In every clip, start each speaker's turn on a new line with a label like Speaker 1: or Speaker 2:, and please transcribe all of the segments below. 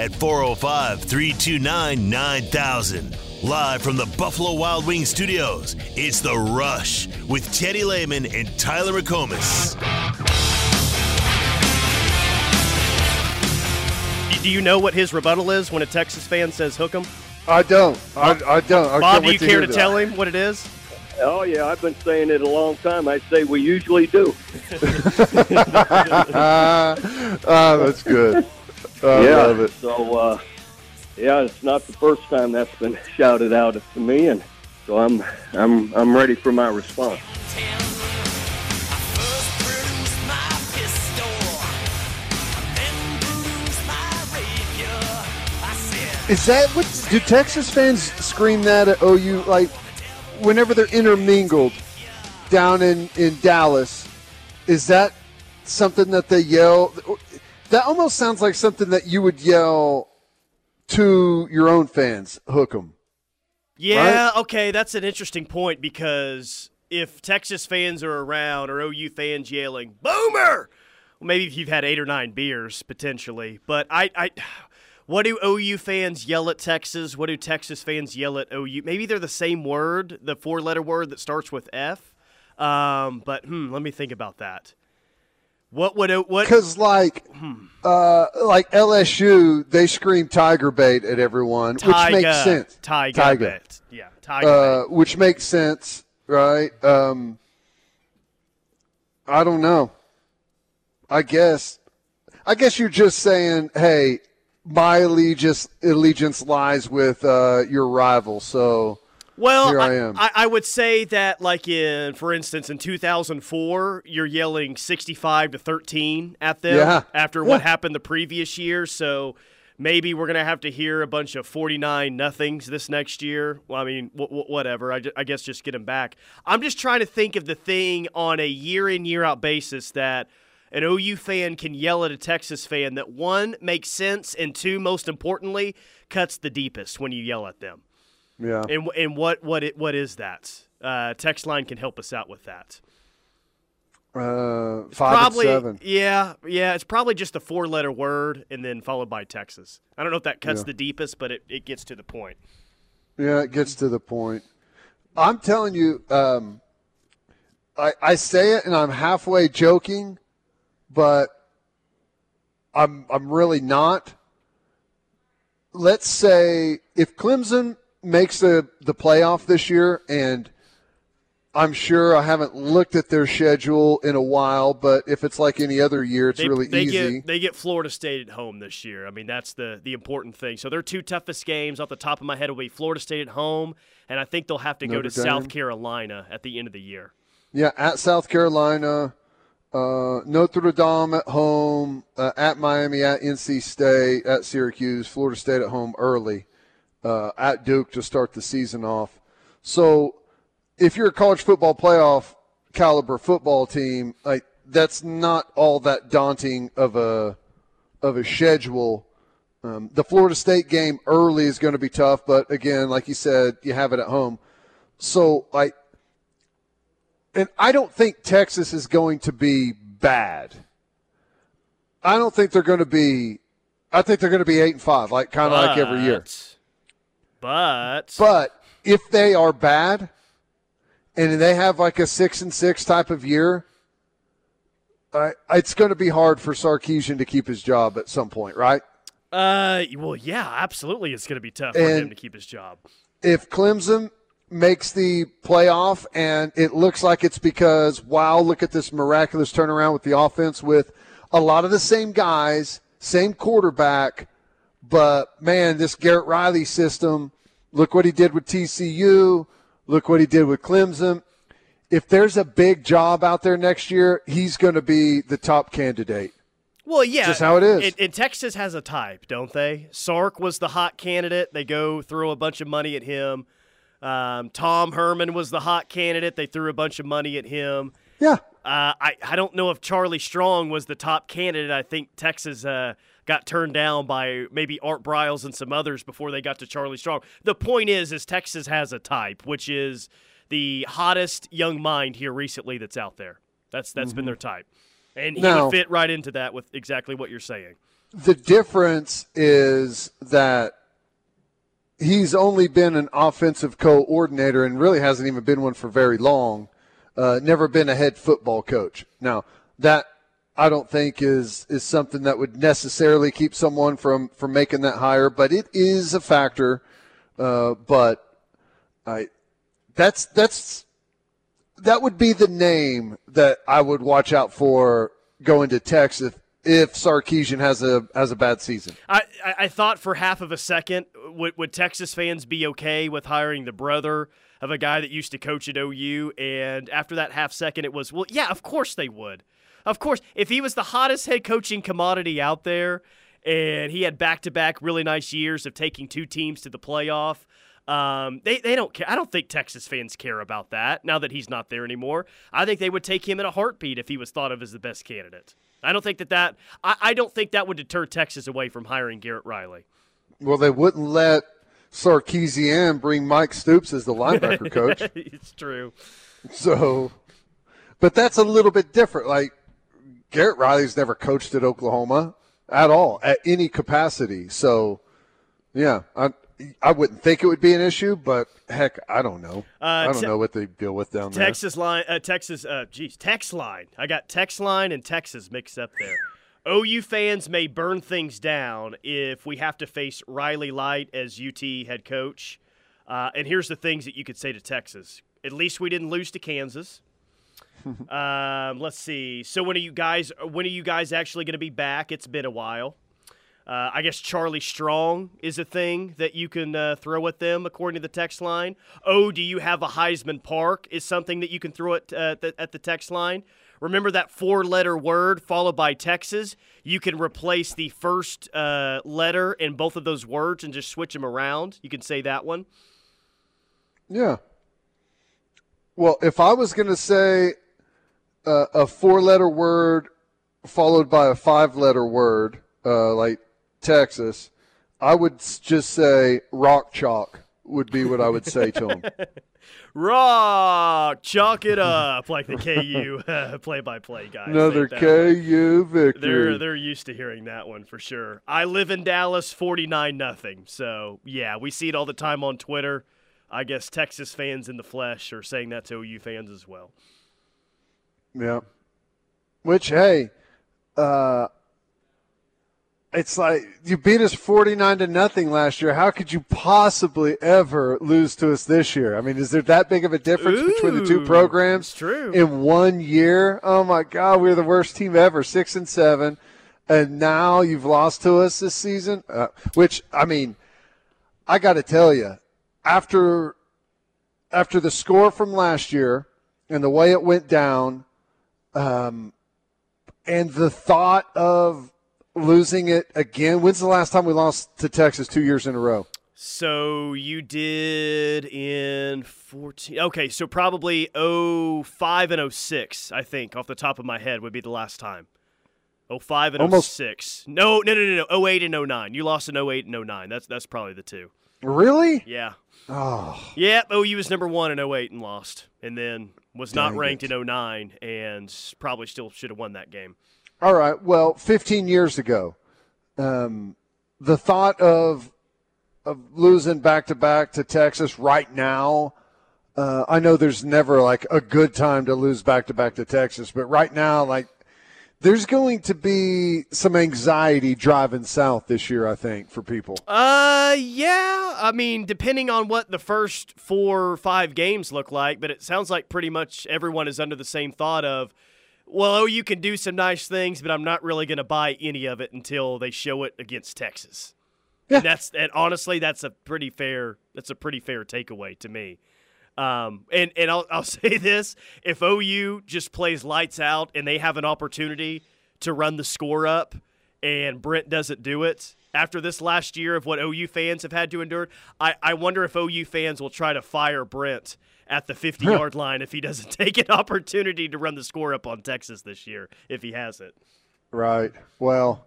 Speaker 1: at 405 329 9000. Live from the Buffalo Wild Wings studios, it's The Rush with Teddy Lehman and Tyler McComas.
Speaker 2: Do you know what his rebuttal is when a Texas fan says hook 'em?
Speaker 3: I don't. I, I don't. I
Speaker 2: Bob,
Speaker 3: can't
Speaker 2: do
Speaker 3: wait
Speaker 2: you care to
Speaker 3: that.
Speaker 2: tell him what it is?
Speaker 4: Oh yeah, I've been saying it a long time. I say we usually do.
Speaker 3: Ah, that's good. I
Speaker 4: yeah.
Speaker 3: love it.
Speaker 4: So uh, yeah, it's not the first time that's been shouted out to me, and so I'm I'm I'm ready for my response.
Speaker 3: Is that what? Do Texas fans scream that at OU? Like whenever they're intermingled down in in Dallas, is that something that they yell? That almost sounds like something that you would yell to your own fans. Hook 'em.
Speaker 2: Yeah, okay, that's an interesting point because if Texas fans are around or OU fans yelling "Boomer," well, maybe if you've had eight or nine beers potentially. But I, I, what do OU fans yell at Texas? What do Texas fans yell at OU? Maybe they're the same word, the four-letter word that starts with F. Um, but hmm, let me think about that. What would it? what?
Speaker 3: Because like, uh, like LSU, they scream "Tiger bait" at everyone, which makes sense.
Speaker 2: Tiger,
Speaker 3: Tiger.
Speaker 2: bet. Yeah, Tiger.
Speaker 3: uh,
Speaker 2: bet.
Speaker 3: which makes sense, right? Um, I don't know. I guess, I guess you're just saying, hey, my allegiance allegiance lies with uh, your rival, so
Speaker 2: Well,
Speaker 3: Here I
Speaker 2: I,
Speaker 3: am.
Speaker 2: I, I would say that, like in, for instance, in 2004, you're yelling 65 to 13 at them
Speaker 3: Yeah.
Speaker 2: after what happened the previous year. So maybe we're gonna have to hear a bunch of 49 nothings this next year. Well, I mean, w- w- whatever. I, ju- I guess just get them back. I'm just trying to think of the thing on a year in year out basis that. An OU fan can yell at a Texas fan that one makes sense and two, most importantly, cuts the deepest when you yell at them.
Speaker 3: Yeah.
Speaker 2: And and what what it, what is that? Uh, text line can help us out with that.
Speaker 3: Uh, five
Speaker 2: probably,
Speaker 3: seven.
Speaker 2: yeah, yeah. It's probably just a four letter word and then followed by Texas. I don't know if that cuts
Speaker 3: Yeah.
Speaker 2: the deepest, but it, it gets to the point.
Speaker 3: Yeah, it gets to the point. I'm telling you, um, I, I say it and I'm halfway joking, but I'm I'm really not. Let's say if Clemson makes the the playoff this year, and I'm sure I haven't looked at their schedule in a while, but if it's like any other year, it's
Speaker 2: They,
Speaker 3: really
Speaker 2: they
Speaker 3: easy.
Speaker 2: get they get Florida State at home this year. I mean, that's the the important thing. So their two toughest games off the top of my head will be Florida State at home, and I think they'll have to go to
Speaker 3: Dame.
Speaker 2: South Carolina at the end of the year.
Speaker 3: Yeah, at South Carolina, uh, Notre Dame at home, uh, at Miami, at NC State, at Syracuse, Florida State at home early, uh, at Duke to start the season off. So, if you're a college football playoff caliber football team, like that's not all that daunting of a of a schedule. Um, the Florida State game early is going to be tough, but again, like you said, you have it at home. So, like and I don't think Texas is going to be bad. I don't think they're going to be. I think they're going to be eight and five, like kind of like every year.
Speaker 2: But
Speaker 3: But if they are bad, and they have like a six and six type of year, I it's going to be hard for Sarkisian to keep his job at some point, right?
Speaker 2: uh, well, yeah, absolutely, it's going to be tough for him to keep his job.
Speaker 3: if Clemson makes the playoff and it looks like it's because wow look at this miraculous turnaround with the offense with a lot of the same guys same quarterback but man this Garrett Riley system look what he did with TCU look what he did with Clemson if there's a big job out there next year he's going to be the top candidate
Speaker 2: Well, yeah,
Speaker 3: Just how it is.
Speaker 2: And, and Texas has a type, don't they? Sark was the hot candidate. They go throw a bunch of money at him. Um, Tom Herman was the hot candidate. They threw a bunch of money at him.
Speaker 3: yeah
Speaker 2: Uh, I I don't know if Charlie Strong was the top candidate. I think Texas uh, got turned down by maybe Art Briles and some others before they got to Charlie Strong. The point is, is Texas has a type, which is the hottest young mind here recently that's out there. That's that's been their type, and he
Speaker 3: Now-
Speaker 2: would fit right into that with exactly what you're saying.
Speaker 3: the difference is that he's only been an offensive coordinator and really hasn't even been one for very long. Uh, never been a head football coach. Now that I don't think is is something that would necessarily keep someone from from making that hire, but it is a factor. Uh, but I that's that's that would be the name that I would watch out for going to Texas if Sarkisian has a has a bad season.
Speaker 2: I, I thought for half of a second would, would Texas fans be okay with hiring the brother of a guy that used to coach at OU? And after that half second, it was well, yeah, of course they would. Of course, if he was the hottest head coaching commodity out there, and he had back to back really nice years of taking two teams to the playoff. Um, they, they don't care. I don't think Texas fans care about that now that he's not there anymore. I think they would take him in a heartbeat if he was thought of as the best candidate. I don't think that that I, I don't think that would deter Texas away from hiring Garrett Riley.
Speaker 3: Well, they wouldn't let Sarkisian bring Mike Stoops as the linebacker coach.
Speaker 2: it's true.
Speaker 3: So, but that's a little bit different. Like Garrett Riley's never coached at Oklahoma at all at any capacity. So, yeah, I, I wouldn't think it would be an issue, but heck, I don't know. Uh, I don't te- know what they deal with down
Speaker 2: there. Texas line, uh, Texas, uh, geez, text line. I got text line and Texas mixed up there. OU fans may burn things down if we have to face Riley Light as UT head coach. Uh, and here's the things that you could say to Texas. At least we didn't lose to Kansas. um, let's see. So when are you guys? When are you guys actually going to be back? It's been a while. Uh, I guess Charlie Strong is a thing that you can uh, throw at them, according to the text line. Oh, do you have a Heisman Park? Is something that you can throw at, uh, the, at the text line. Remember that four letter word followed by Texas? You can replace the first uh, letter in both of those words and just switch them around. You can say that one.
Speaker 3: Yeah. Well, if I was going to say uh, a four letter word followed by a five letter word, uh, like Texas, I would just say rock chalk would be what I would say to him.
Speaker 2: rock, chalk it up like the KU play-by-play guys.
Speaker 3: Another KU victory.
Speaker 2: They're they're used to hearing that one for sure. I live in Dallas, forty-nine nothing. So yeah, we see it all the time on Twitter. I guess Texas fans in the flesh are saying that to OU fans as well.
Speaker 3: Yeah. Which hey, uh, it's like you beat us 49 to nothing last year. How could you possibly ever lose to us this year? I mean, is there that big of a difference
Speaker 2: Ooh,
Speaker 3: between the two programs
Speaker 2: true.
Speaker 3: in one year? Oh my God, we're the worst team ever, six and seven, and now you've lost to us this season. Uh, which I mean, I got to tell you, after after the score from last year and the way it went down, um, and the thought of losing it again. When's the last time we lost to Texas two years in a row?
Speaker 2: So you did in 14. Okay, so probably 05 and 06, I think, off the top of my head, would be the last time. 05 and Almost. 06. No, no, no, no, no. 08 and 09. You lost in 08 and 09. That's that's probably the two.
Speaker 3: Really?
Speaker 2: Yeah.
Speaker 3: Oh.
Speaker 2: Yeah, OU was number one in 08 and lost. And then was not Dang ranked it. in 09 and probably still should have won that game.
Speaker 3: All right. Well, 15 years ago, um, the thought of of losing back to back to Texas right now. Uh, I know there's never like a good time to lose back to back to Texas, but right now, like there's going to be some anxiety driving south this year, I think, for people.
Speaker 2: Uh, yeah. I mean, depending on what the first four or five games look like, but it sounds like pretty much everyone is under the same thought of well, oh, you can do some nice things, but I'm not really going to buy any of it until they show it against Texas. Yeah. And that's and honestly, that's a pretty fair. That's a pretty fair takeaway to me. Um, and and I'll, I'll say this: if OU just plays lights out and they have an opportunity to run the score up, and Brent doesn't do it after this last year of what OU fans have had to endure, I, I wonder if OU fans will try to fire Brent at the 50 yard line if he doesn't take an opportunity to run the score up on Texas this year, if he has it.
Speaker 3: Right. Well,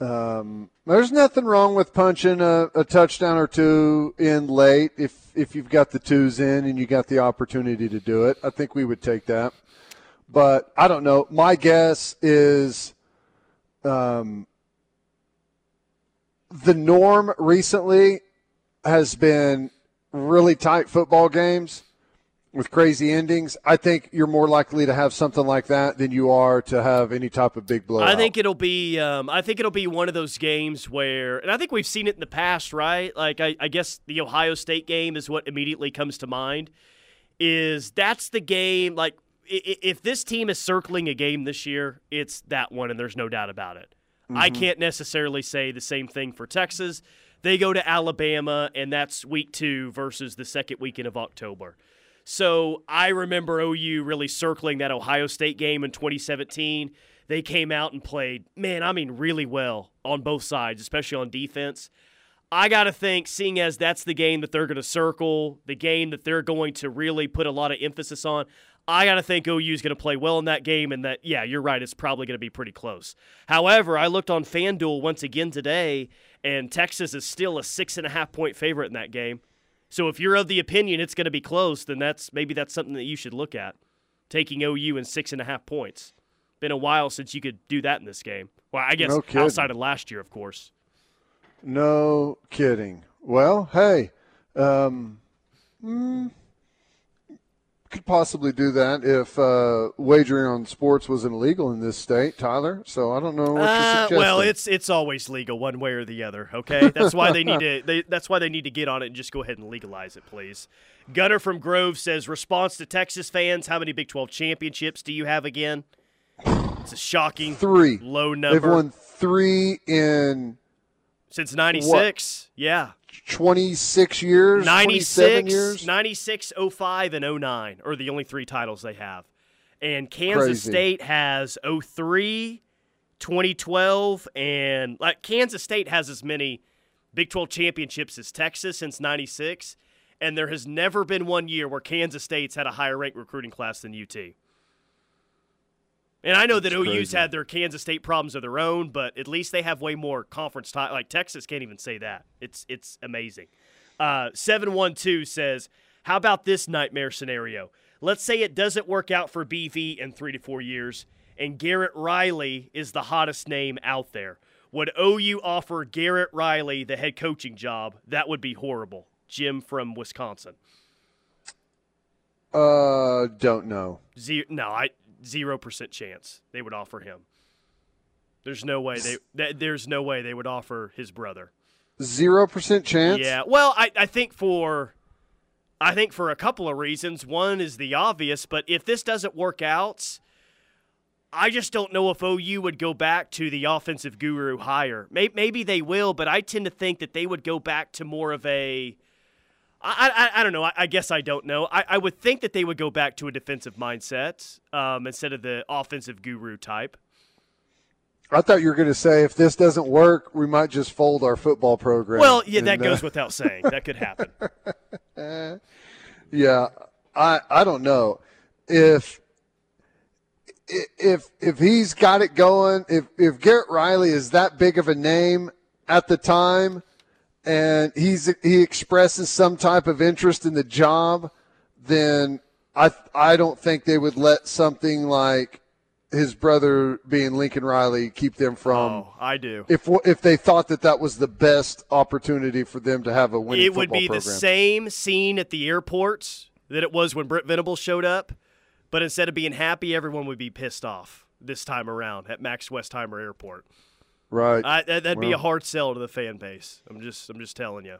Speaker 3: um, there's nothing wrong with punching a, a, touchdown or two in late if if you've got the twos in and you got the opportunity to do it. I think we would take that. But I don't know. My guess is um, the norm recently has been really tight football games with crazy endings. I think you're more likely to have something like that than you are to have any type of big blowout.
Speaker 2: I think it'll be. Um, I think it'll be one of those games where, and I think we've seen it in the past, right? Like I, I guess the Ohio State game is what immediately comes to mind. Is that's the game? Like if this team is circling a game this year, it's that one, and there's no doubt about it. Mm-hmm. I can't necessarily say the same thing for Texas. They go to Alabama, and that's week two versus the second weekend of October. So I remember OU really circling that Ohio State game in 2017. They came out and played, man, I mean, really well on both sides, especially on defense. I got to think, seeing as that's the game that they're going to circle, the game that they're going to really put a lot of emphasis on, I got to think OU is going to play well in that game, and that, yeah, you're right, it's probably going to be pretty close. However, I looked on FanDuel once again today, and Texas is still a six and a half point favorite in that game. So if you're of the opinion it's going to be close, then that's maybe that's something that you should look at. Taking OU in six and a half points. Been a while since you could do that in this game. Well, I guess no outside of last year, of course.
Speaker 3: No kidding. Well, hey, um, mm, could possibly do that if uh, wagering on sports wasn't illegal in this state, Tyler. So I don't know what uh, you're suggesting.
Speaker 2: Well, it's it's always legal one way or the other. Okay, that's why they need to. They, that's why they need to get on it and just go ahead and legalize it, please. Gunner from Grove says response to Texas fans: How many Big Twelve championships do you have again? It's a shocking
Speaker 3: three
Speaker 2: low number.
Speaker 3: They've won three in
Speaker 2: since '96. Yeah,
Speaker 3: 26 years, 96, years?
Speaker 2: 96, 05, and 09 are the only three titles they have. And Kansas Crazy. State has 03, 2012, and like Kansas State has as many Big 12 championships as Texas since 96. And there has never been one year where Kansas State's had a higher ranked recruiting class than UT. And I know that OU's crazy. had their Kansas State problems of their own, but at least they have way more conference time. Like Texas can't even say that. It's it's amazing. Uh, seven one two says, "How about this nightmare scenario? Let's say it doesn't work out for BV in three to four years, and Garrett Riley is the hottest name out there. Would OU offer Garrett Riley the head coaching job? That would be horrible." Jim from Wisconsin.
Speaker 3: Uh, don't know.
Speaker 2: Zero, no, I zero percent chance they would offer him. There's no way they. There's no way they would offer his brother.
Speaker 3: Zero percent chance.
Speaker 2: Yeah. Well, I, I think for, I think for a couple of reasons. One is the obvious, but if this doesn't work out, I just don't know if OU would go back to the offensive guru hire. Maybe they will, but I tend to think that they would go back to more of a I, I, I don't know. I, I, guess I don't know. I, I would think that they would go back to a defensive mindset um, instead of the offensive guru type.
Speaker 3: I thought you were going to say if this doesn't work, we might just fold our football program.
Speaker 2: Well, yeah, and, that goes uh, without saying. That could happen.
Speaker 3: yeah, I I don't know if if if he's got it going. If if Garrett Riley is that big of a name at the time and he's he expresses some type of interest in the job, then I I don't think they would let something like his brother being Lincoln Riley keep them from.
Speaker 2: Oh, I do.
Speaker 3: If if they thought that that was the best opportunity for them to have a winning,
Speaker 2: it would be
Speaker 3: program.
Speaker 2: the same scene at the airport that it was when Brent Venables showed up, but instead of being happy, everyone would be pissed off this time around at Max Westheimer Airport.
Speaker 3: Right.
Speaker 2: I, that, would well, be a hard sell to the fan base. I'm just I'm just telling you.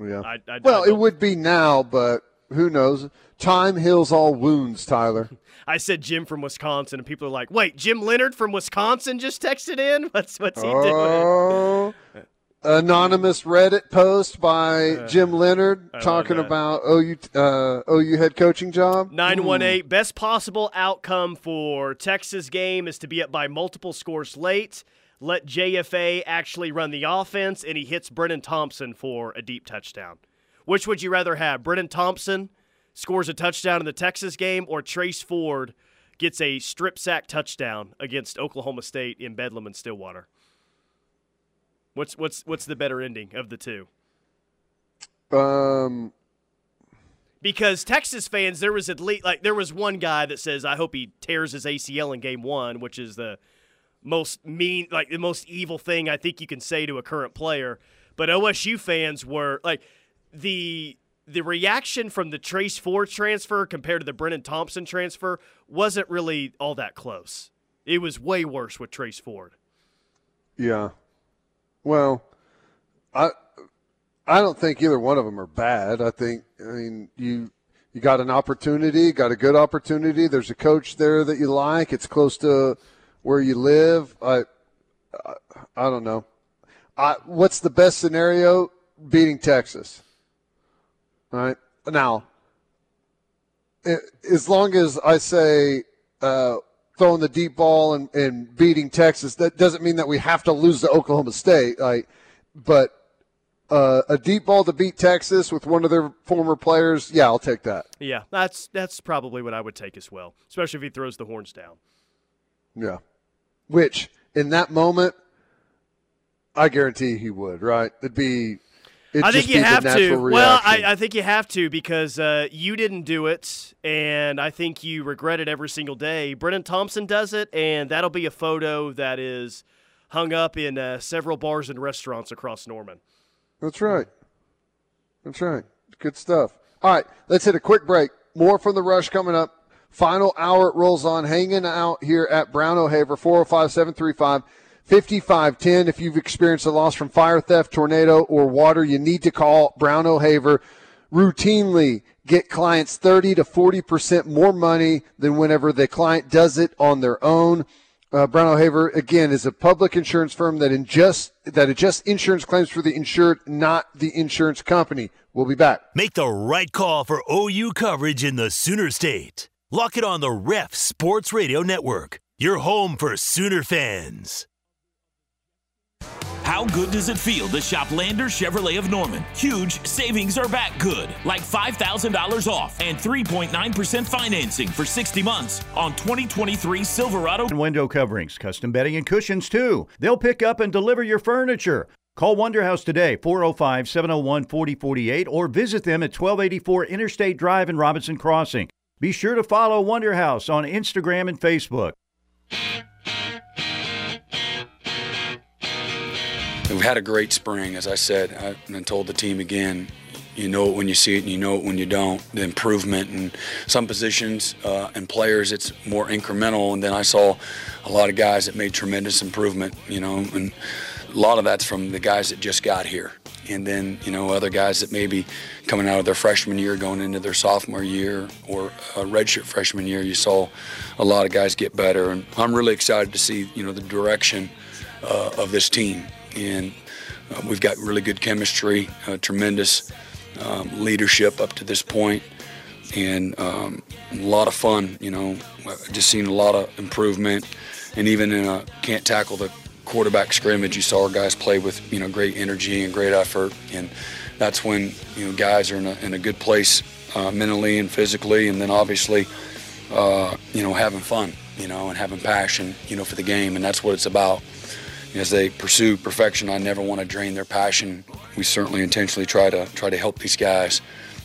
Speaker 3: Yeah. I, I, well, it would be now, but who knows? Time heals all wounds, Tyler.
Speaker 2: I said Jim from Wisconsin, and people are like, "Wait, Jim Leonard from Wisconsin just texted in? What's what's he oh,
Speaker 3: doing?" Anonymous Reddit post by uh, Jim Leonard talking about OU uh, OU head coaching job.
Speaker 2: Nine one eight. Best possible outcome for Texas game is to be up by multiple scores late let JFA actually run the offense, and he hits Brennan Thompson for a deep touchdown. Which would you rather have? Brennan Thompson scores a touchdown in the Texas game, or Trace Ford gets a strip sack touchdown against Oklahoma State in Bedlam and Stillwater? What's what's what's the better ending of the two?
Speaker 3: Um,
Speaker 2: because Texas fans, there was at least like there was one guy that says, "I hope he tears his ACL in Game One," which is the most mean, like the most evil thing I think you can say to a current player. But OSU fans were like the the reaction from the Trace Ford transfer compared to the Brennan Thompson transfer wasn't really all that close. It was way worse with Trace Ford.
Speaker 3: Yeah. Well, I I don't think either one of them are bad. I think I mean you you got an opportunity, got a good opportunity. There's a coach there that you like. It's close to where you live. I I, I don't know. I, what's the best scenario? Beating Texas. All right. Now, as long as I say uh, throwing the deep ball and, and beating Texas, that doesn't mean that we have to lose to Oklahoma State. Like, but uh, a deep ball to beat Texas with one of their former players, yeah, I'll take that.
Speaker 2: Yeah, that's that's probably what I would take as well, especially if he throws the horns down.
Speaker 3: Yeah, which in that moment, I guarantee he would. Right? It'd be It'd
Speaker 2: I think you have to.
Speaker 3: Reaction.
Speaker 2: Well, I, I, think you have to because uh, you didn't do it, and I think you regret it every single day. Brennan Thompson does it, and that'll be a photo that is hung up in uh, several bars and restaurants across Norman.
Speaker 3: That's right. That's right. Good stuff. All right, let's hit a quick break. More from the rush coming up. Final hour rolls on, hanging out here at Brown O'Haver, 405 735 5510. If you've experienced a loss from fire, theft, tornado, or water, you need to call Brown O'Haver. Routinely get clients 30 to 40% more money than whenever the client does it on their own. Uh, Brown O'Haver again is a public insurance firm that adjusts that adjusts insurance claims for the insured, not the insurance company. We'll be back.
Speaker 1: Make the right call for OU coverage in the Sooner State. Lock it on the Ref Sports Radio Network. Your home for Sooner fans.
Speaker 5: How good does it feel to shop Lander Chevrolet of Norman? Huge savings are back good, like $5,000 off and 3.9% financing for 60 months on 2023 Silverado.
Speaker 6: Window coverings, custom bedding, and cushions too. They'll pick up and deliver your furniture. Call Wonderhouse today, 405 701 4048, or visit them at 1284 Interstate Drive in Robinson Crossing. Be sure to follow Wonder House on Instagram and Facebook.
Speaker 7: We've had a great spring, as I said, I, and told the team again. You know it when you see it, and you know it when you don't. The improvement in some positions uh, and players, it's more incremental. And then I saw a lot of guys that made tremendous improvement. You know, and a lot of that's from the guys that just got here, and then you know other guys that maybe coming out of their freshman year, going into their sophomore year or a redshirt freshman year. You saw a lot of guys get better, and I'm really excited to see you know the direction uh, of this team and uh, we've got really good chemistry, uh, tremendous um, leadership up to this point, and um, a lot of fun. You know, just seen a lot of improvement, and even in a can't tackle the quarterback scrimmage, you saw our guys play with you know great energy and great effort, and that's when you know guys are in a, in a good place uh, mentally and physically, and then obviously uh, you know having fun, you know, and having passion, you know, for the game, and that's what it's about as they pursue perfection, I never want to drain their passion. We certainly intentionally try to try to help these guys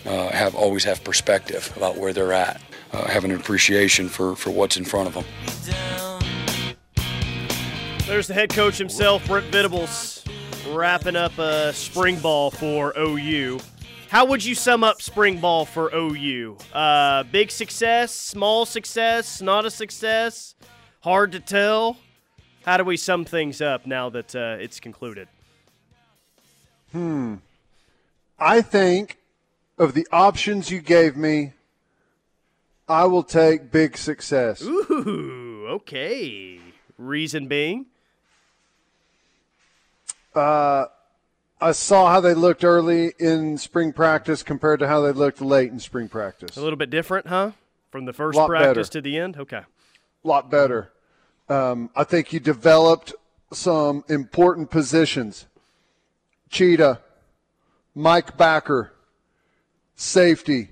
Speaker 7: uh, have always have perspective about where they're at, uh, have an appreciation for, for what's in front of them.
Speaker 2: There's the head coach himself, Brent Venables, wrapping up a spring ball for OU. How would you sum up spring ball for OU? Uh, big success, small success, not a success, hard to tell. How do we sum things up now that uh, it's concluded?
Speaker 3: Hmm. I think of the options you gave me, I will take big success.
Speaker 2: Ooh, okay. Reason being?
Speaker 3: Uh, I saw how they looked early in spring practice compared to how they looked late in spring practice.
Speaker 2: A little bit different, huh? From the first practice better. to the end? Okay.
Speaker 3: A lot better. Um, I think you developed some important positions. Cheetah, Mike Backer, safety,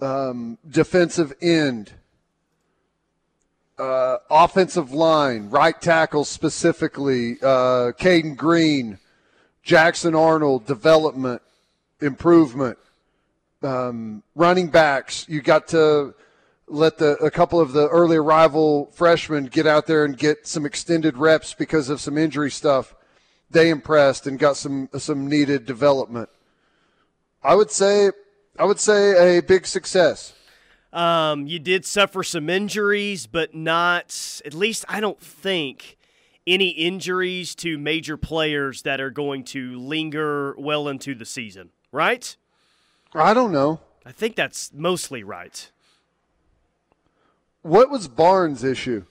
Speaker 3: um, defensive end, uh, offensive line, right tackle specifically, uh, Cayden Green, Jackson Arnold, development, improvement, um, running backs. You got to let the a couple of the early arrival freshmen get out there and get some extended reps because of some injury stuff. They impressed and got some some needed development. I would say I would say a big success.
Speaker 2: Um, you did suffer some injuries, but not at least I don't think any injuries to major players that are going to linger well into the season, right?
Speaker 3: I don't know.
Speaker 2: I think that's mostly right.
Speaker 3: What was Barnes' issue?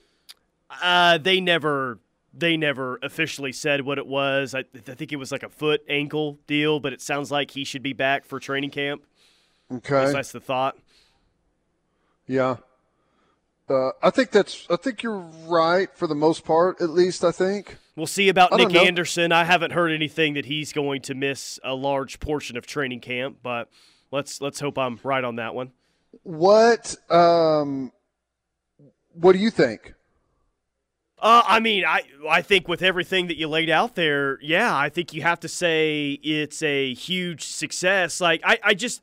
Speaker 2: Uh, they never they never officially said what it was. I, I think it was like a foot ankle deal, but it sounds like he should be back for training camp.
Speaker 3: Okay,
Speaker 2: that's the thought.
Speaker 3: Yeah, uh, I think that's. I think you're right for the most part, at least. I think
Speaker 2: we'll see about Nick Anderson. I haven't heard anything that he's going to miss a large portion of training camp, but let's let's hope I'm right on that one.
Speaker 3: What um, what do you think?
Speaker 2: Uh, I mean, I I think with everything that you laid out there, yeah, I think you have to say it's a huge success. Like I, I just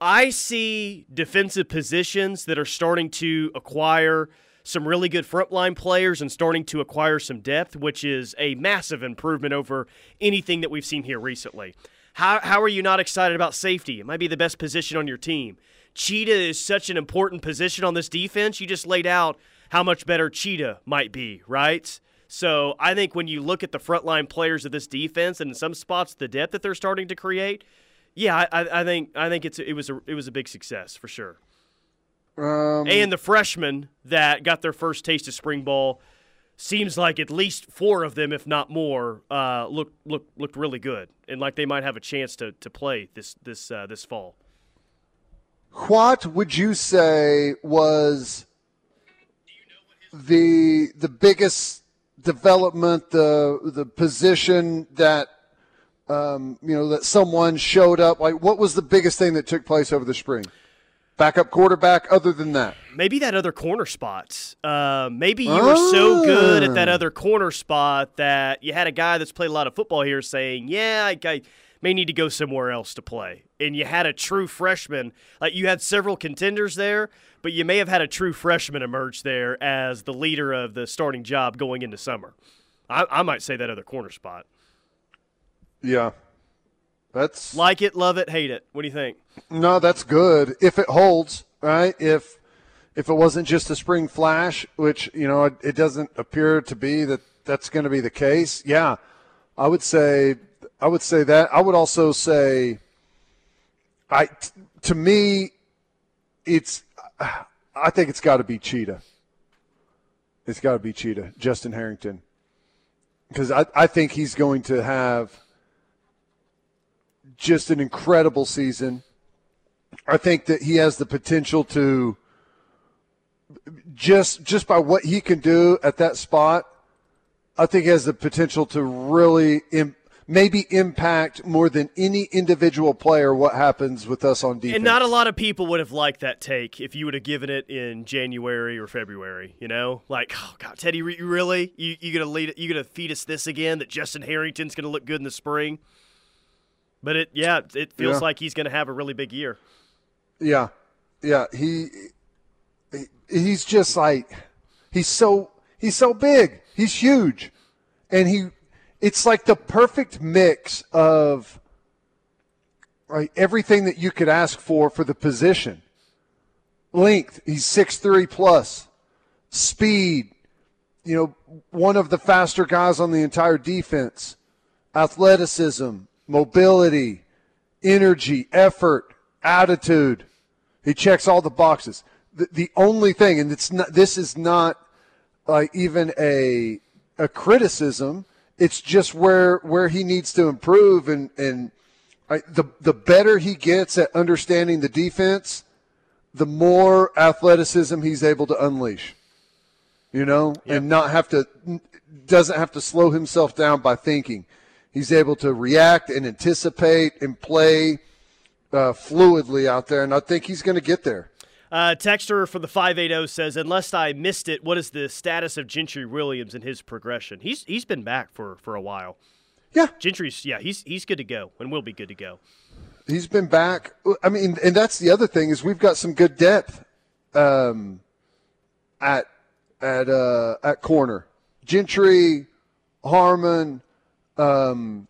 Speaker 2: I see defensive positions that are starting to acquire some really good frontline players and starting to acquire some depth, which is a massive improvement over anything that we've seen here recently. How, how are you not excited about safety? It might be the best position on your team. Cheetah is such an important position on this defense. You just laid out how much better Cheetah might be, right? So I think when you look at the frontline players of this defense and in some spots the depth that they're starting to create – yeah, I, I think I think it's it was a it was a big success for sure.
Speaker 3: Um,
Speaker 2: and the freshmen that got their first taste of spring ball seems like at least four of them, if not more, uh, look look looked really good and like they might have a chance to to play this this uh, this fall.
Speaker 3: What would you say was the the biggest development, the the position that um, you know, that someone showed up? Like, what was the biggest thing that took place over the spring? Backup quarterback, other than that?
Speaker 2: Maybe that other corner spot. Uh, maybe you were so good at that ah. other corner spot that you had a guy that's played a lot of football here saying, yeah, I, I may need to go somewhere else to play. And you had a true freshman. Like, you had several contenders there, but you may have had a true freshman emerge there as the leader of the starting job going into summer. I, I might say that other corner spot.
Speaker 3: Yeah. That's
Speaker 2: like it, love it, hate it. What do you think?
Speaker 3: No, that's good if it holds, right? If if it wasn't just a spring flash, which you know it, it doesn't appear to be that that's going to be the case. Yeah, I would say I would say that. I would also say, I t- to me, it's I think it's got to be Cheetah. It's got to be Cheetah, Justin Harrington, because I I think he's going to have just an incredible season. I think that he has the potential to just just by what he can do at that spot. I think he has the potential to really Im- maybe impact more than any individual player what happens with us on defense.
Speaker 2: And not a lot of people would have liked that take if you would have given it in January or February. You know, like, oh God, Teddy, you really you you gonna lead you gonna feed us this again that Justin Harrington's gonna look good in the spring? But it, yeah, it feels yeah. like he's going to have a really big year.
Speaker 3: Yeah, yeah. He, he's just like he's so he's so big. He's huge, and he, it's like the perfect mix of right everything that you could ask for for the position. Length, he's six three plus. Speed, you know, one of the faster guys on the entire defense. Athleticism, mobility, energy, effort, attitude. He checks all the boxes. The, the only thing, and it's not, this is not like even a a criticism. It's just where where he needs to improve, and and I, the the better he gets at understanding the defense, the more athleticism he's able to unleash. You know, yep. and not have to doesn't have to slow himself down by thinking. He's able to react and anticipate and play uh, fluidly out there, and I think he's going to get there.
Speaker 2: Uh, Texter for the 580 says, unless I missed it, what is the status of Gentry Williams and his progression? He's he's been back for, for a while.
Speaker 3: Yeah,
Speaker 2: Gentry's yeah he's he's good to go and will be good to go.
Speaker 3: He's been back. I mean, and that's the other thing is we've got some good depth um, at at uh, at corner. Gentry, Harmon, um,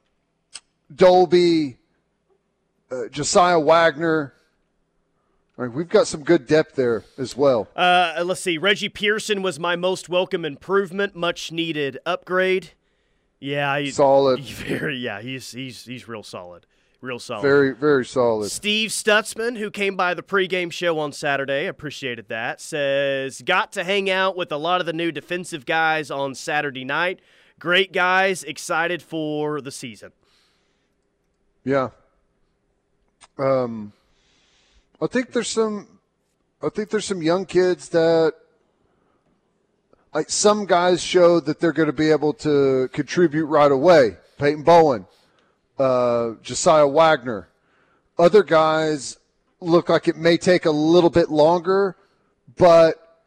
Speaker 3: Dolby, uh, Josiah Wagner. we've got some good depth there as well.
Speaker 2: Uh, let's see. Reggie Pearson was my most welcome improvement, much needed upgrade. Yeah,
Speaker 3: solid.
Speaker 2: Very, yeah, he's he's he's real solid. Real solid.
Speaker 3: Very, very solid.
Speaker 2: Steve Stutzman, who came by the pregame show on Saturday, appreciated that, says, Got to hang out with a lot of the new defensive guys on Saturday night. Great guys, excited for the season.
Speaker 3: Yeah. Um, I think there's some. I think there's some young kids that, like some guys, show that they're going to be able to contribute right away. Peyton Bowen, uh, Josiah Wagner. Other guys look like it may take a little bit longer, but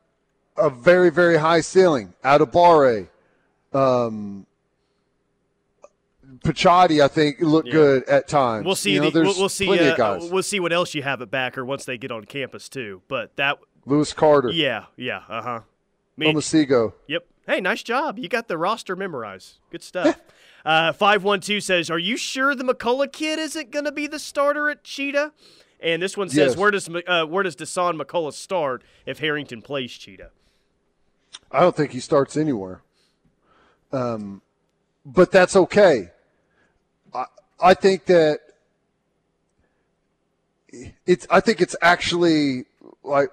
Speaker 3: a very, very high ceiling. Adebawore, um, Picciotti, I think, looked yeah. good at times.
Speaker 2: We'll see.
Speaker 3: You know,
Speaker 2: the, we'll, we'll, see. Uh, we'll see what else you have at backer once they get on campus too. But that
Speaker 3: Lewis Carter.
Speaker 2: Yeah, yeah, uh huh.
Speaker 3: Omosigho.
Speaker 2: Yep. Hey, nice job. You got the roster memorized. Good stuff. Uh, 512 says, Are you sure the McCullough kid isn't going to be the starter at Cheetah? And this one says, yes. Where does uh, where does Dasan McCullough start if Harrington plays Cheetah?
Speaker 3: I don't think he starts anywhere. Um, but that's okay. I, I think that it's. I think it's actually like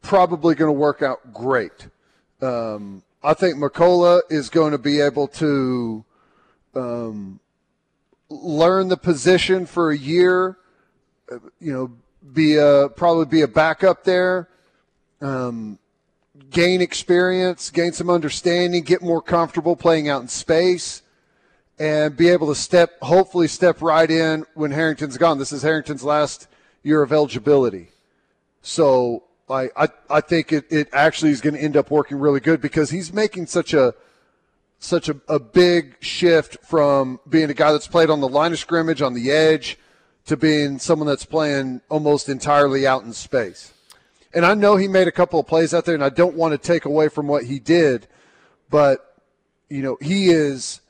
Speaker 3: probably going to work out great. Um, I think McCullough is going to be able to um, learn the position for a year. You know, be a probably be a backup there. Um, gain experience, gain some understanding, get more comfortable playing out in space, and be able to step, hopefully, step right in when Harrington's gone. This is Harrington's last year of eligibility. So I, I, I think it, it actually is going to end up working really good because he's making such a such a, a big shift from being a guy that's played on the line of scrimmage on the edge to being someone that's playing almost entirely out in space. And I know he made a couple of plays out there, and I don't want to take away from what he did, but you know he is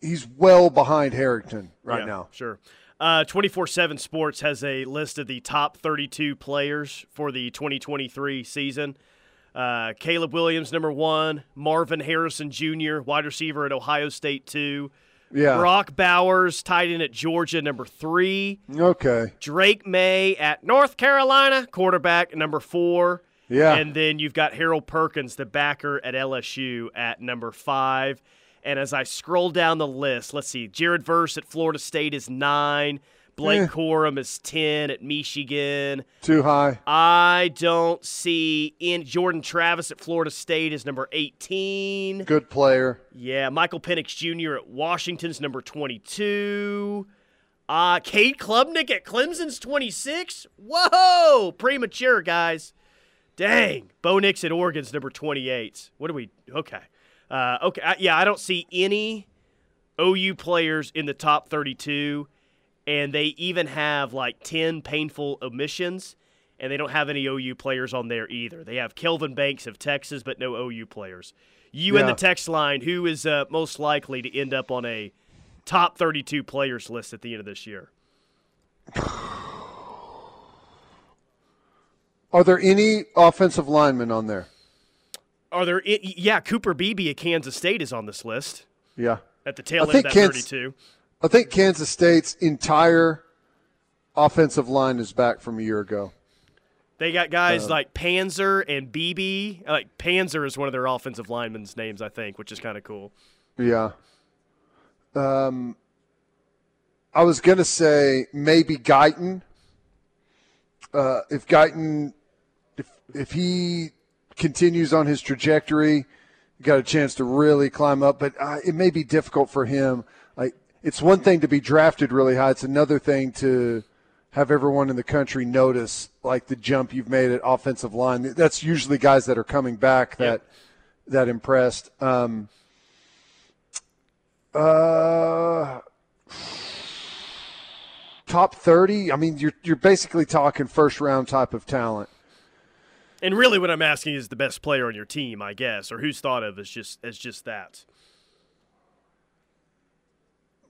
Speaker 3: he's well behind Harrington right
Speaker 2: yeah,
Speaker 3: now.
Speaker 2: Sure. Uh, 24 7 Sports has a list of the top 32 players for the 2023 season. Uh, Caleb Williams, number one. Marvin Harrison Jr., wide receiver at Ohio State, two.
Speaker 3: Yeah.
Speaker 2: Brock Bowers, tight end at Georgia, number three.
Speaker 3: Okay.
Speaker 2: Drake Maye at North Carolina, quarterback, number four.
Speaker 3: Yeah.
Speaker 2: And then you've got Harold Perkins, the backer at LSU, at number five. And as I scroll down the list, let's see, Jared Verse at Florida State is nine. Blake eh. Corum is 10 at Michigan.
Speaker 3: Too high.
Speaker 2: I don't see in Jordan Travis at Florida State is number 18.
Speaker 3: Good player.
Speaker 2: Yeah, Michael Penix Jr. at Washington's number 22. Uh, Cade Klubnik at Clemson's 26. Whoa, premature, guys. Dang. Bo Nix at Oregon's number 28. What do we? Okay. Uh, okay. yeah, I don't see any OU players in the top 32 and they even have like 10 painful omissions and they don't have any OU players on there either. They have Kelvin Banks of Texas, but no OU players. You yeah. and the text line, who is uh, most likely to end up on a top 32 players list at the end of this year?
Speaker 3: Are there any offensive linemen on there?
Speaker 2: Are there? Yeah, Cooper Beebe of Kansas State is on this list.
Speaker 3: Yeah,
Speaker 2: at the tail end of that Kansas, 32.
Speaker 3: I think Kansas State's entire offensive line is back from a year ago.
Speaker 2: They got guys uh, like Panzer and Beebe. Like Panzer is one of their offensive linemen's names, I think, which is kind of cool.
Speaker 3: Yeah. Um, I was gonna say maybe Guyton. Uh, if Guyton, if if he continues on his trajectory, got a chance to really climb up. But uh, it may be difficult for him. It's one thing to be drafted really high. It's another thing to have everyone in the country notice like the jump you've made at offensive line. That's usually guys that are coming back that that impressed. Um, uh, top thirty. I mean, you're you're basically talking first round type of talent.
Speaker 2: And really, what I'm asking is the best player on your team, I guess, or who's thought of as just as just that.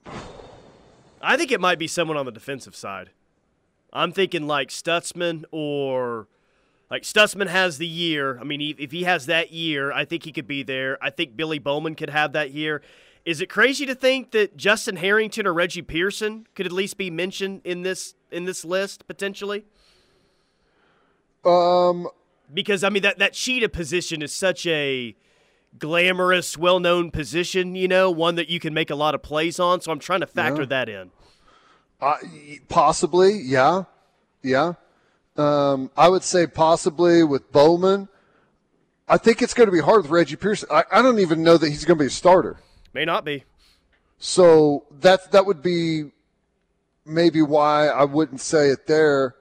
Speaker 2: I think it might be someone on the defensive side. I'm thinking like Stutsman or like Stutsman has the year. I mean, if he has that year, I think he could be there. I think Billy Bowman could have that year. Is it crazy to think that Justin Harrington or Reggie Pearson could at least be mentioned in this in this list potentially?
Speaker 3: Um,
Speaker 2: because I mean that that cheetah position is such a glamorous, well-known position, you know, one that you can make a lot of plays on. So I'm trying to factor
Speaker 3: Yeah.
Speaker 2: that in.
Speaker 3: Uh, possibly, yeah, yeah. Um, I would say possibly with Bowman. I think it's going to be hard with Reggie Pearson. I, I don't even know that he's going to be a starter.
Speaker 2: May not be.
Speaker 3: So that that would be maybe why I wouldn't say it there.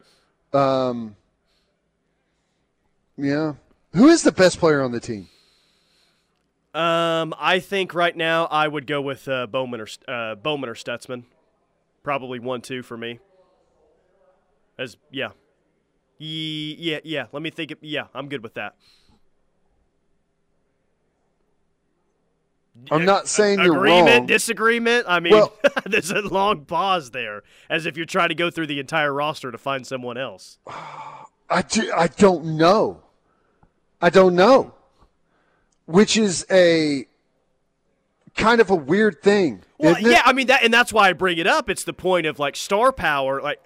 Speaker 3: Um, yeah. Who is the best player on the team?
Speaker 2: Um, I think right now I would go with uh, Bowman or uh, Bowman or Stutsman. Probably one two for me. As yeah, Ye- yeah, yeah. Let me think. Of, yeah, I'm good with that.
Speaker 3: I'm not saying you're
Speaker 2: Agreement, disagreement. I mean,
Speaker 3: Well-
Speaker 2: there's a long pause there, as if you're trying to go through the entire roster to find someone else.
Speaker 3: I, do, I don't know. I don't know. Which is a kind of a weird thing.
Speaker 2: Well, yeah, I mean that, and that's why I bring it up. It's the point of like star power. Like,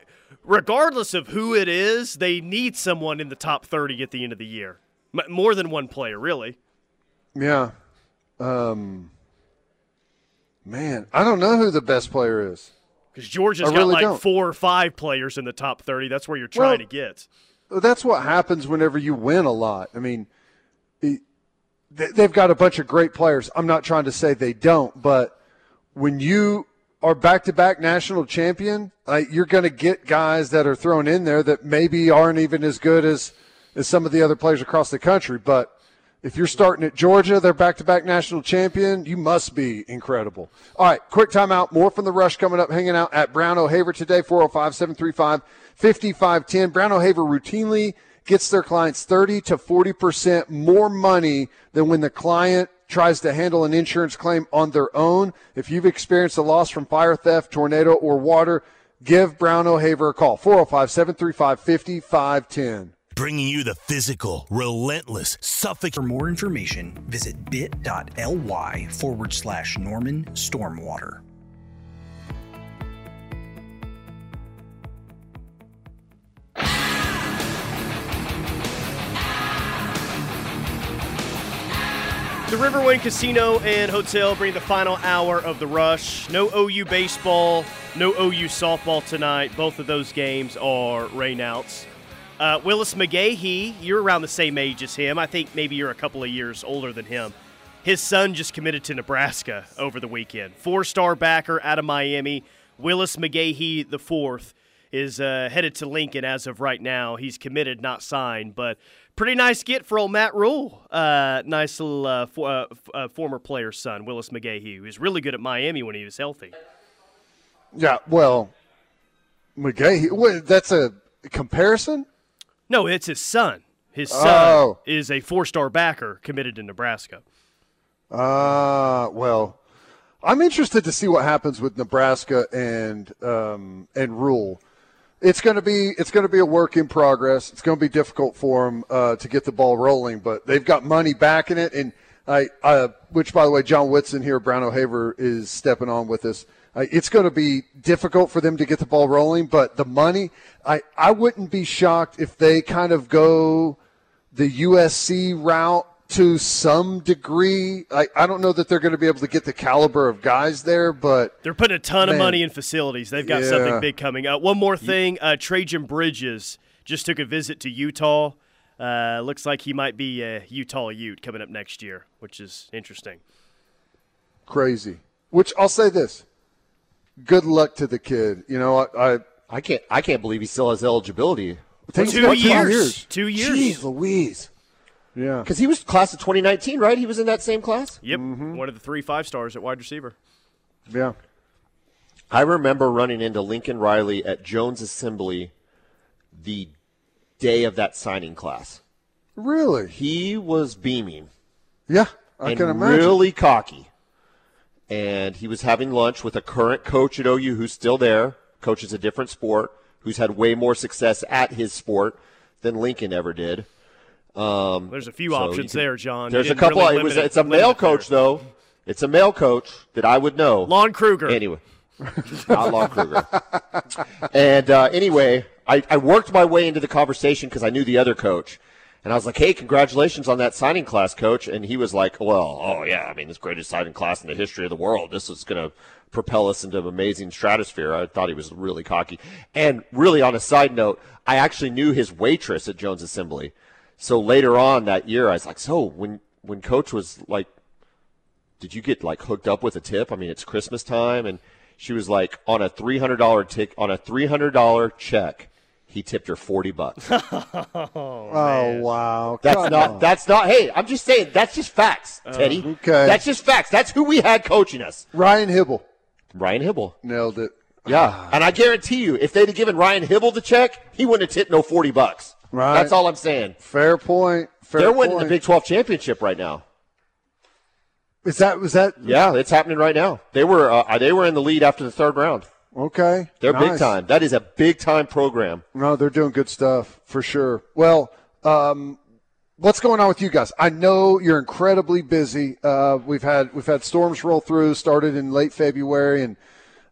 Speaker 2: regardless of who it is, they need someone in the top thirty at the end of the year. M- more than one player, really.
Speaker 3: Yeah. Um, man, I don't know who the best player is.
Speaker 2: Because Georgia's
Speaker 3: I
Speaker 2: got
Speaker 3: really
Speaker 2: like
Speaker 3: don't.
Speaker 2: four or five players in the top thirty. That's where you're trying
Speaker 3: Well-
Speaker 2: to get.
Speaker 3: That's what happens whenever you win a lot. I mean, they've got a bunch of great players. I'm not trying to say they don't, but when you are back-to-back national champion, like you're going to get guys that are thrown in there that maybe aren't even as good as as some of the other players across the country. But if you're starting at Georgia, they're back-to-back national champion. You must be incredible. All right, quick timeout. More from the rush coming up. Hanging out at Brown O'Haver today. 405-735-5510. Brown O'Haver routinely gets their clients 30 to 40 percent more money than when the client tries to handle an insurance claim on their own. If you've experienced a loss from fire, theft, tornado, or water, give Brown O'Haver a call. 405-735-5510.
Speaker 1: Bringing you the physical, relentless, suffocating.
Speaker 8: For more information, visit bit.ly forward slash Norman Stormwater.
Speaker 2: The Riverwind Casino and Hotel bring the final hour of the rush. No OU baseball, no OU softball tonight. Both of those games are rainouts. Uh, Willis McGahee, you're around the same age as him. I think maybe you're a couple of years older than him. His son just committed to Nebraska over the weekend. Four-star backer out of Miami. Willis McGahee the fourth is uh, headed to Lincoln as of right now. He's committed, not signed, but pretty nice get for old Matt Rhule. Uh, nice little uh, for, uh, uh, former player's son, Willis McGahee, who was really good at Miami when he was healthy.
Speaker 3: Yeah, well, McGahee, what, that's a comparison?
Speaker 2: No, it's his son. His son
Speaker 3: Oh.
Speaker 2: is a four-star backer committed to Nebraska.
Speaker 3: Uh, well, I'm interested to see what happens with Nebraska and um, and Rhule. It's going to be it's going to be a work in progress. It's going to be difficult for them uh, to get the ball rolling, but they've got money backing it. And I, uh, which by the way, John Whitson here, Brown O'Haver is stepping on with us. Uh, it's going to be difficult for them to get the ball rolling, but the money, I I wouldn't be shocked if they kind of go the USC route to some degree. I, I don't know that they're going to be able to get the caliber of guys there, but
Speaker 2: They're putting a ton of money in facilities. They've got
Speaker 3: Yeah.
Speaker 2: something big coming. Uh, one more thing: uh, Trejan Bridges just took a visit to Utah. Uh, looks like he might be a Utah Ute coming up next year, which is interesting.
Speaker 3: crazy. Which I'll say this: good luck to the kid. You know, I, I
Speaker 9: I can't. I can't believe he still has eligibility
Speaker 2: Two
Speaker 3: it's about
Speaker 2: years. Two years.
Speaker 9: Jeez Louise.
Speaker 3: Yeah,
Speaker 9: Because he was class of 2019, right? He was in that same class.
Speaker 2: Yep, mm-hmm. one of the three five stars at wide receiver.
Speaker 3: yeah.
Speaker 9: I remember running into Lincoln Riley at Jones Assembly the day of that signing class.
Speaker 3: Really?
Speaker 9: He was beaming.
Speaker 3: Yeah, I
Speaker 9: and
Speaker 3: can imagine.
Speaker 9: really cocky. And he was having lunch with a current coach at OU who's still there, coaches a different sport, who's had way more success at his sport than Lincoln ever did. Um,
Speaker 2: There's a few
Speaker 9: so
Speaker 2: options
Speaker 9: can-
Speaker 2: there, John.
Speaker 9: There's a couple.
Speaker 2: really
Speaker 9: it was.
Speaker 2: it-
Speaker 9: It's a male
Speaker 2: it there.
Speaker 9: coach though. It's a male coach that I would know.
Speaker 2: Lon Kruger.
Speaker 9: Anyway, not Lon Kruger. and uh, anyway, I, I worked my way into the conversation because I knew the other coach. And I was like, hey, congratulations on that signing class, coach. And he was like, well, oh, yeah, I mean, this greatest signing class in the history of the world. This is going to propel us into an amazing stratosphere. I thought he was really cocky. And really, on a side note, I actually knew his waitress at Jones Assembly. So later on that year, I was like, so when, when coach was like, did you get like hooked up with a tip? I mean, it's Christmas time. And she was like, on a $300 tick, on a $300 check, he tipped her 40 bucks.
Speaker 3: oh, oh wow,
Speaker 9: That's
Speaker 3: Come
Speaker 9: not.
Speaker 3: on.
Speaker 9: That's not. Hey, I'm just saying. That's just facts, oh. Teddy.
Speaker 3: okay.
Speaker 9: That's just facts. That's who we had coaching us.
Speaker 3: Ryan Hybl
Speaker 9: Ryan Hybl.
Speaker 3: nailed it.
Speaker 9: Yeah, and I guarantee you, if they'd have given Ryan Hybl the check, he wouldn't have tipped no 40 bucks.
Speaker 3: Right.
Speaker 9: That's all I'm saying.
Speaker 3: Fair point. Fair
Speaker 9: They're
Speaker 3: point.
Speaker 9: winning the Big 12 championship right now.
Speaker 3: Is that was that
Speaker 9: Yeah, it's happening right now. They were uh, they were in the lead after the third round.
Speaker 3: okay?
Speaker 9: They're big time. That is a big time program.
Speaker 3: No, they're doing good stuff for sure. Well, um, what's going on with you guys? I know you're incredibly busy. Uh, we've had we've had storms roll through. Started in late February and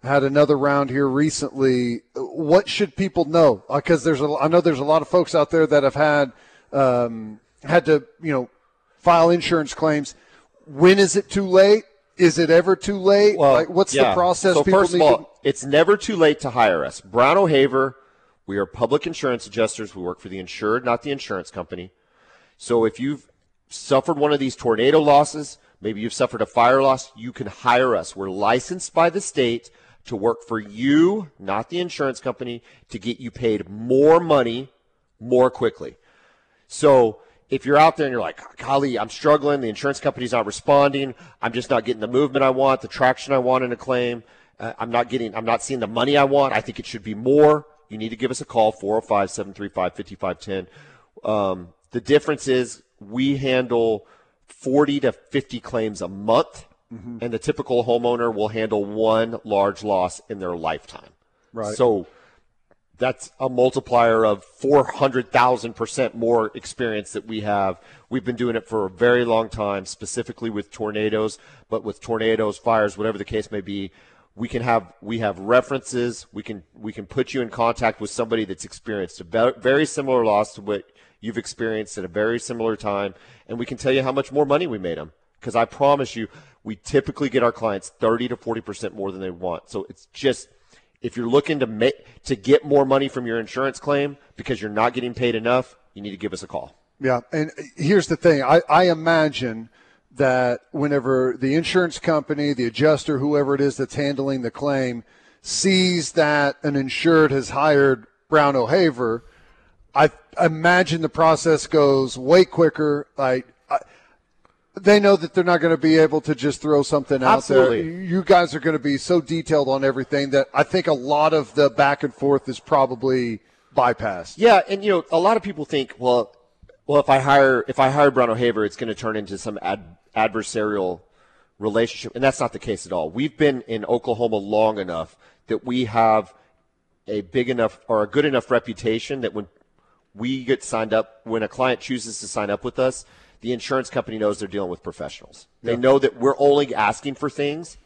Speaker 3: had another round here recently. What should people know? Because there's a, I know there's a lot of folks out there that have had um, had to you know file insurance claims. When is it too late? Is it ever too late? like, what's the process?
Speaker 9: So first of all,
Speaker 3: to-
Speaker 9: it's never too late to hire us. Brown O'Haver, we are public insurance adjusters. We work for the insured, not the insurance company. So if you've suffered one of these tornado losses, maybe you've suffered a fire loss, you can hire us. We're licensed by the state to work for you, not the insurance company, to get you paid more money more quickly. So if you're out there and you're like, golly, I'm struggling, the insurance company's not responding, I'm just not getting the movement I want, the traction I want in a claim, uh, I'm not getting, I'm not seeing the money I want, I think it should be more, you need to give us a call, 405 735 5510. Um, the difference is we handle 40 to 50 claims a month, Mm-hmm. and the typical homeowner will handle one large loss in their lifetime.
Speaker 3: Right.
Speaker 9: So that's a multiplier of 400,000% more experience that we have. We've been doing it for a very long time, specifically with tornadoes, but with tornadoes, fires, whatever the case may be, we can have we have references. We can we can put you in contact with somebody that's experienced a ve- very similar loss to what you've experienced at a very similar time, and we can tell you how much more money we made them. Because I promise you, we typically get our clients 30 to 40 percent more than they want. So it's just if you're looking to make to get more money from your insurance claim because you're not getting paid enough, you need to give us a call.
Speaker 3: Yeah, and here's the thing. I, I imagine that whenever the insurance company, the adjuster, whoever it is that's handling the claim, sees that an insured has hired Brown O'Haver, I imagine the process goes way quicker. Like they know that they're not going to be able to just throw something out
Speaker 9: Absolutely.
Speaker 3: there. You guys are going to be so detailed on everything that I think a lot of the back and forth is probably bypassed.
Speaker 9: Yeah, and you know, a lot of people think, well, well, if I hire if I hire Brown O'Haver, it's going to turn into some ad, adversarial relationship, and that's not the case at all. We've been in Oklahoma long enough that we have a big enough or a good enough reputation that when we get signed up, when a client chooses to sign up with us, the insurance company knows they're dealing with professionals. They
Speaker 3: Yeah.
Speaker 9: know that we're only asking for things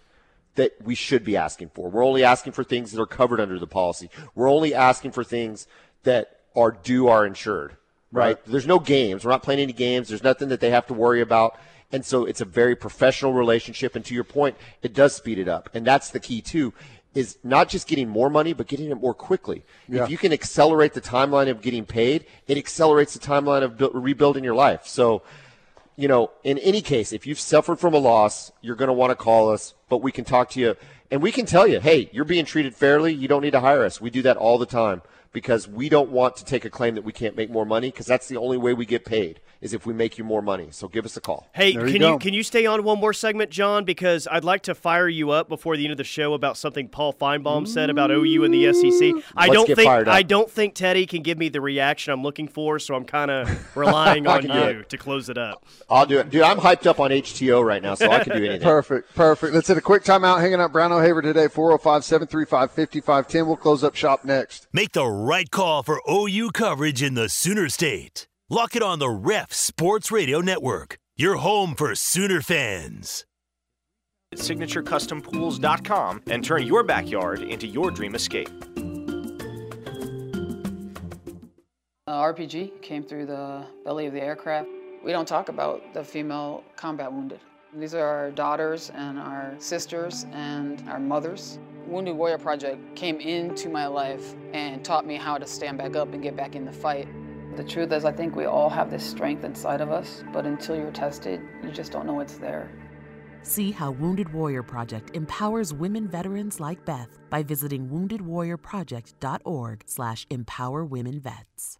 Speaker 9: that we should be asking for. We're only asking for things that are covered under the policy. We're only asking for things that are due our insured. Right?
Speaker 3: Right.
Speaker 9: There's no games. We're not playing any games. There's nothing that they have to worry about. And so it's a very professional relationship. And to your point, it does speed it up. And that's the key too, is not just getting more money, but getting it more quickly.
Speaker 3: Yeah.
Speaker 9: If you can accelerate the timeline of getting paid, it accelerates the timeline of bu- rebuilding your life. So, you know, in any case, if you've suffered from a loss, you're going to want to call us, but we can talk to you and we can tell you, hey, you're being treated fairly. You don't need to hire us. We do that all the time. Because we don't want to take a claim that we can't make more money because that's the only way we get paid is if we make you more money. So give us a call.
Speaker 2: Hey,
Speaker 3: There
Speaker 2: can
Speaker 3: go.
Speaker 2: you, can you stay on one more segment, John? Because I'd like to fire you up before the end of the show about something Paul Finebaum said about OU and the SEC. I
Speaker 9: Let's
Speaker 2: don't
Speaker 9: get
Speaker 2: think
Speaker 9: fired up.
Speaker 2: I don't think Teddy can give me the reaction I'm looking for, so I'm kind of relying on
Speaker 9: can do
Speaker 2: you to close it up.
Speaker 9: I'll do it. Dude, I'm hyped up on HTO right now, so I can do anything.
Speaker 3: Perfect, perfect. Let's hit a quick timeout. Hanging out Brown O'Haver today, 405 735 5510. We'll close up shop next.
Speaker 1: Make the right call for OU coverage in the Sooner State. Lock it on the Ref Sports Radio Network, your home for Sooner fans.
Speaker 10: SignatureCustomPools.com and turn your backyard into your dream escape.
Speaker 11: Uh, RPG came through the belly of the aircraft. We don't talk about the female combat wounded. These are our daughters and our sisters and our mothers. Wounded Warrior Project came into my life and taught me how to stand back up and get back in the fight. The truth is, I think we all have this strength inside of us, but until you're tested, you just don't know it's there.
Speaker 12: See how Wounded Warrior Project empowers women veterans like Beth by visiting woundedwarriorproject.org slash empower women vets.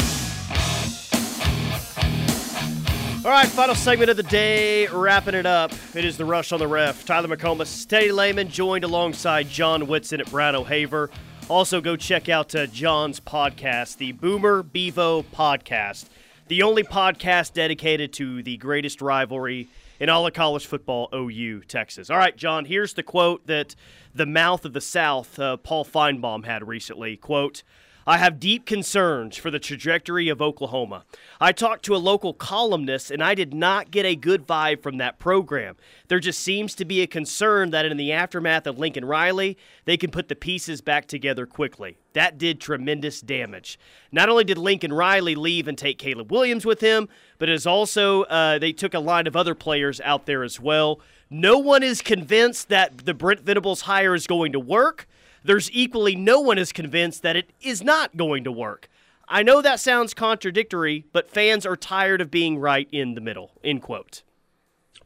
Speaker 2: All right, final segment of the day, wrapping it up. It is the rush on the ref. Tyler McComas, Teddy Lehman, joined alongside John Whitson at Brown O'Haver. Also, go check out uh, John's podcast, the Boomer Bevo Podcast, the only podcast dedicated to the greatest rivalry in all of college football, OU Texas. All right, John, here's the quote that the mouth of the South, uh, Paul Finebaum, had recently. Quote, I have deep concerns for the trajectory of Oklahoma. I talked to a local columnist and I did not get a good vibe from that program. There just seems to be a concern that in the aftermath of Lincoln Riley, they can put the pieces back together quickly. That did tremendous damage. Not only did Lincoln Riley leave and take Caleb Williams with him, but it is also uh, they took a line of other players out there as well. No one is convinced that the Brent Venables hire is going to work there's equally no one is convinced that it is not going to work. I know that sounds contradictory, but fans are tired of being right in the middle. End quote.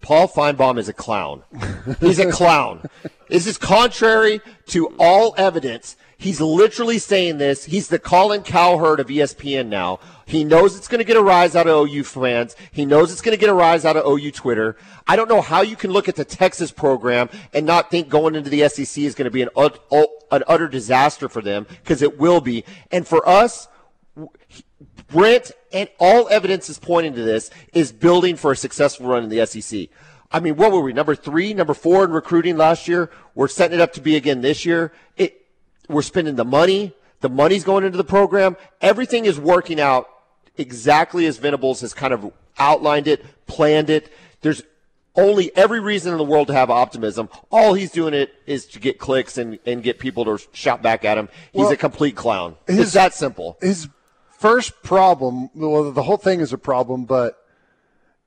Speaker 9: Paul Finebaum is a clown. He's a clown. This is contrary to all evidence. He's literally saying this. He's the Colin Cowherd of ESPN now. He knows it's going to get a rise out of OU fans. He knows it's going to get a rise out of OU Twitter. I don't know how you can look at the Texas program and not think going into the SEC is going to be an, an utter disaster for them because it will be. And for us, Brent and all evidence is pointing to this is building for a successful run in the SEC. I mean, what were we? Number three, number four in recruiting last year. We're setting it up to be again this year. It, we're spending the money. The money's going into the program. Everything is working out exactly as Venables has kind of outlined it, planned it. There's only every reason in the world to have optimism. All he's doing it is to get clicks and, and get people to shout back at him. He's
Speaker 3: Well,
Speaker 9: a complete clown.
Speaker 3: his-
Speaker 9: it's that simple.
Speaker 3: His first problem, well, the whole thing is a problem, but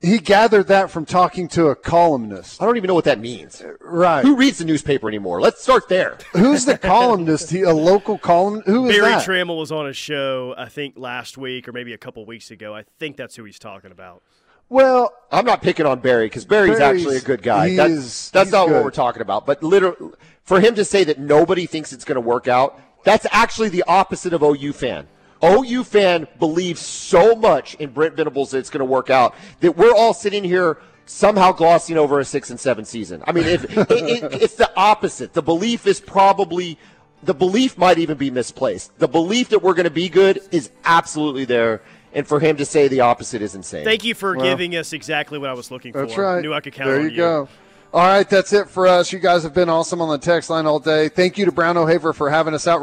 Speaker 3: he gathered that from talking to a columnist.
Speaker 9: I don't even know what that means.
Speaker 3: Right.
Speaker 9: Who reads the newspaper anymore? Let's start there.
Speaker 3: Who's the columnist? He, a local column? Who is
Speaker 2: Berry
Speaker 3: that?
Speaker 2: Tramel was on a show, I think, last week or maybe a couple weeks ago. I think that's who he's talking about.
Speaker 3: well,
Speaker 9: I'm not picking on Berry because Berry's,
Speaker 3: Berry's-
Speaker 9: actually a good guy. That-
Speaker 3: is-
Speaker 9: that's
Speaker 3: he's
Speaker 9: not what we're talking about. But literally, for him to say that nobody thinks it's going to work out, that's actually the opposite of OU fan. OU fan believes so much in Brent Venables that it's going to work out that we're all sitting here somehow glossing over a six and seven season. I mean, if it, it, it's the opposite. The belief is probably the belief might even be misplaced. The belief that we're going to be good is absolutely there. And for him to say the opposite is insane.
Speaker 2: Thank you for
Speaker 3: Well,
Speaker 2: giving us exactly what I was looking for.
Speaker 3: That's right.
Speaker 2: Knew I could count
Speaker 3: there
Speaker 2: on
Speaker 3: you go. All right, that's it for us. You guys have been awesome on the text line all day. Thank you to Brown O'Haver for having us out.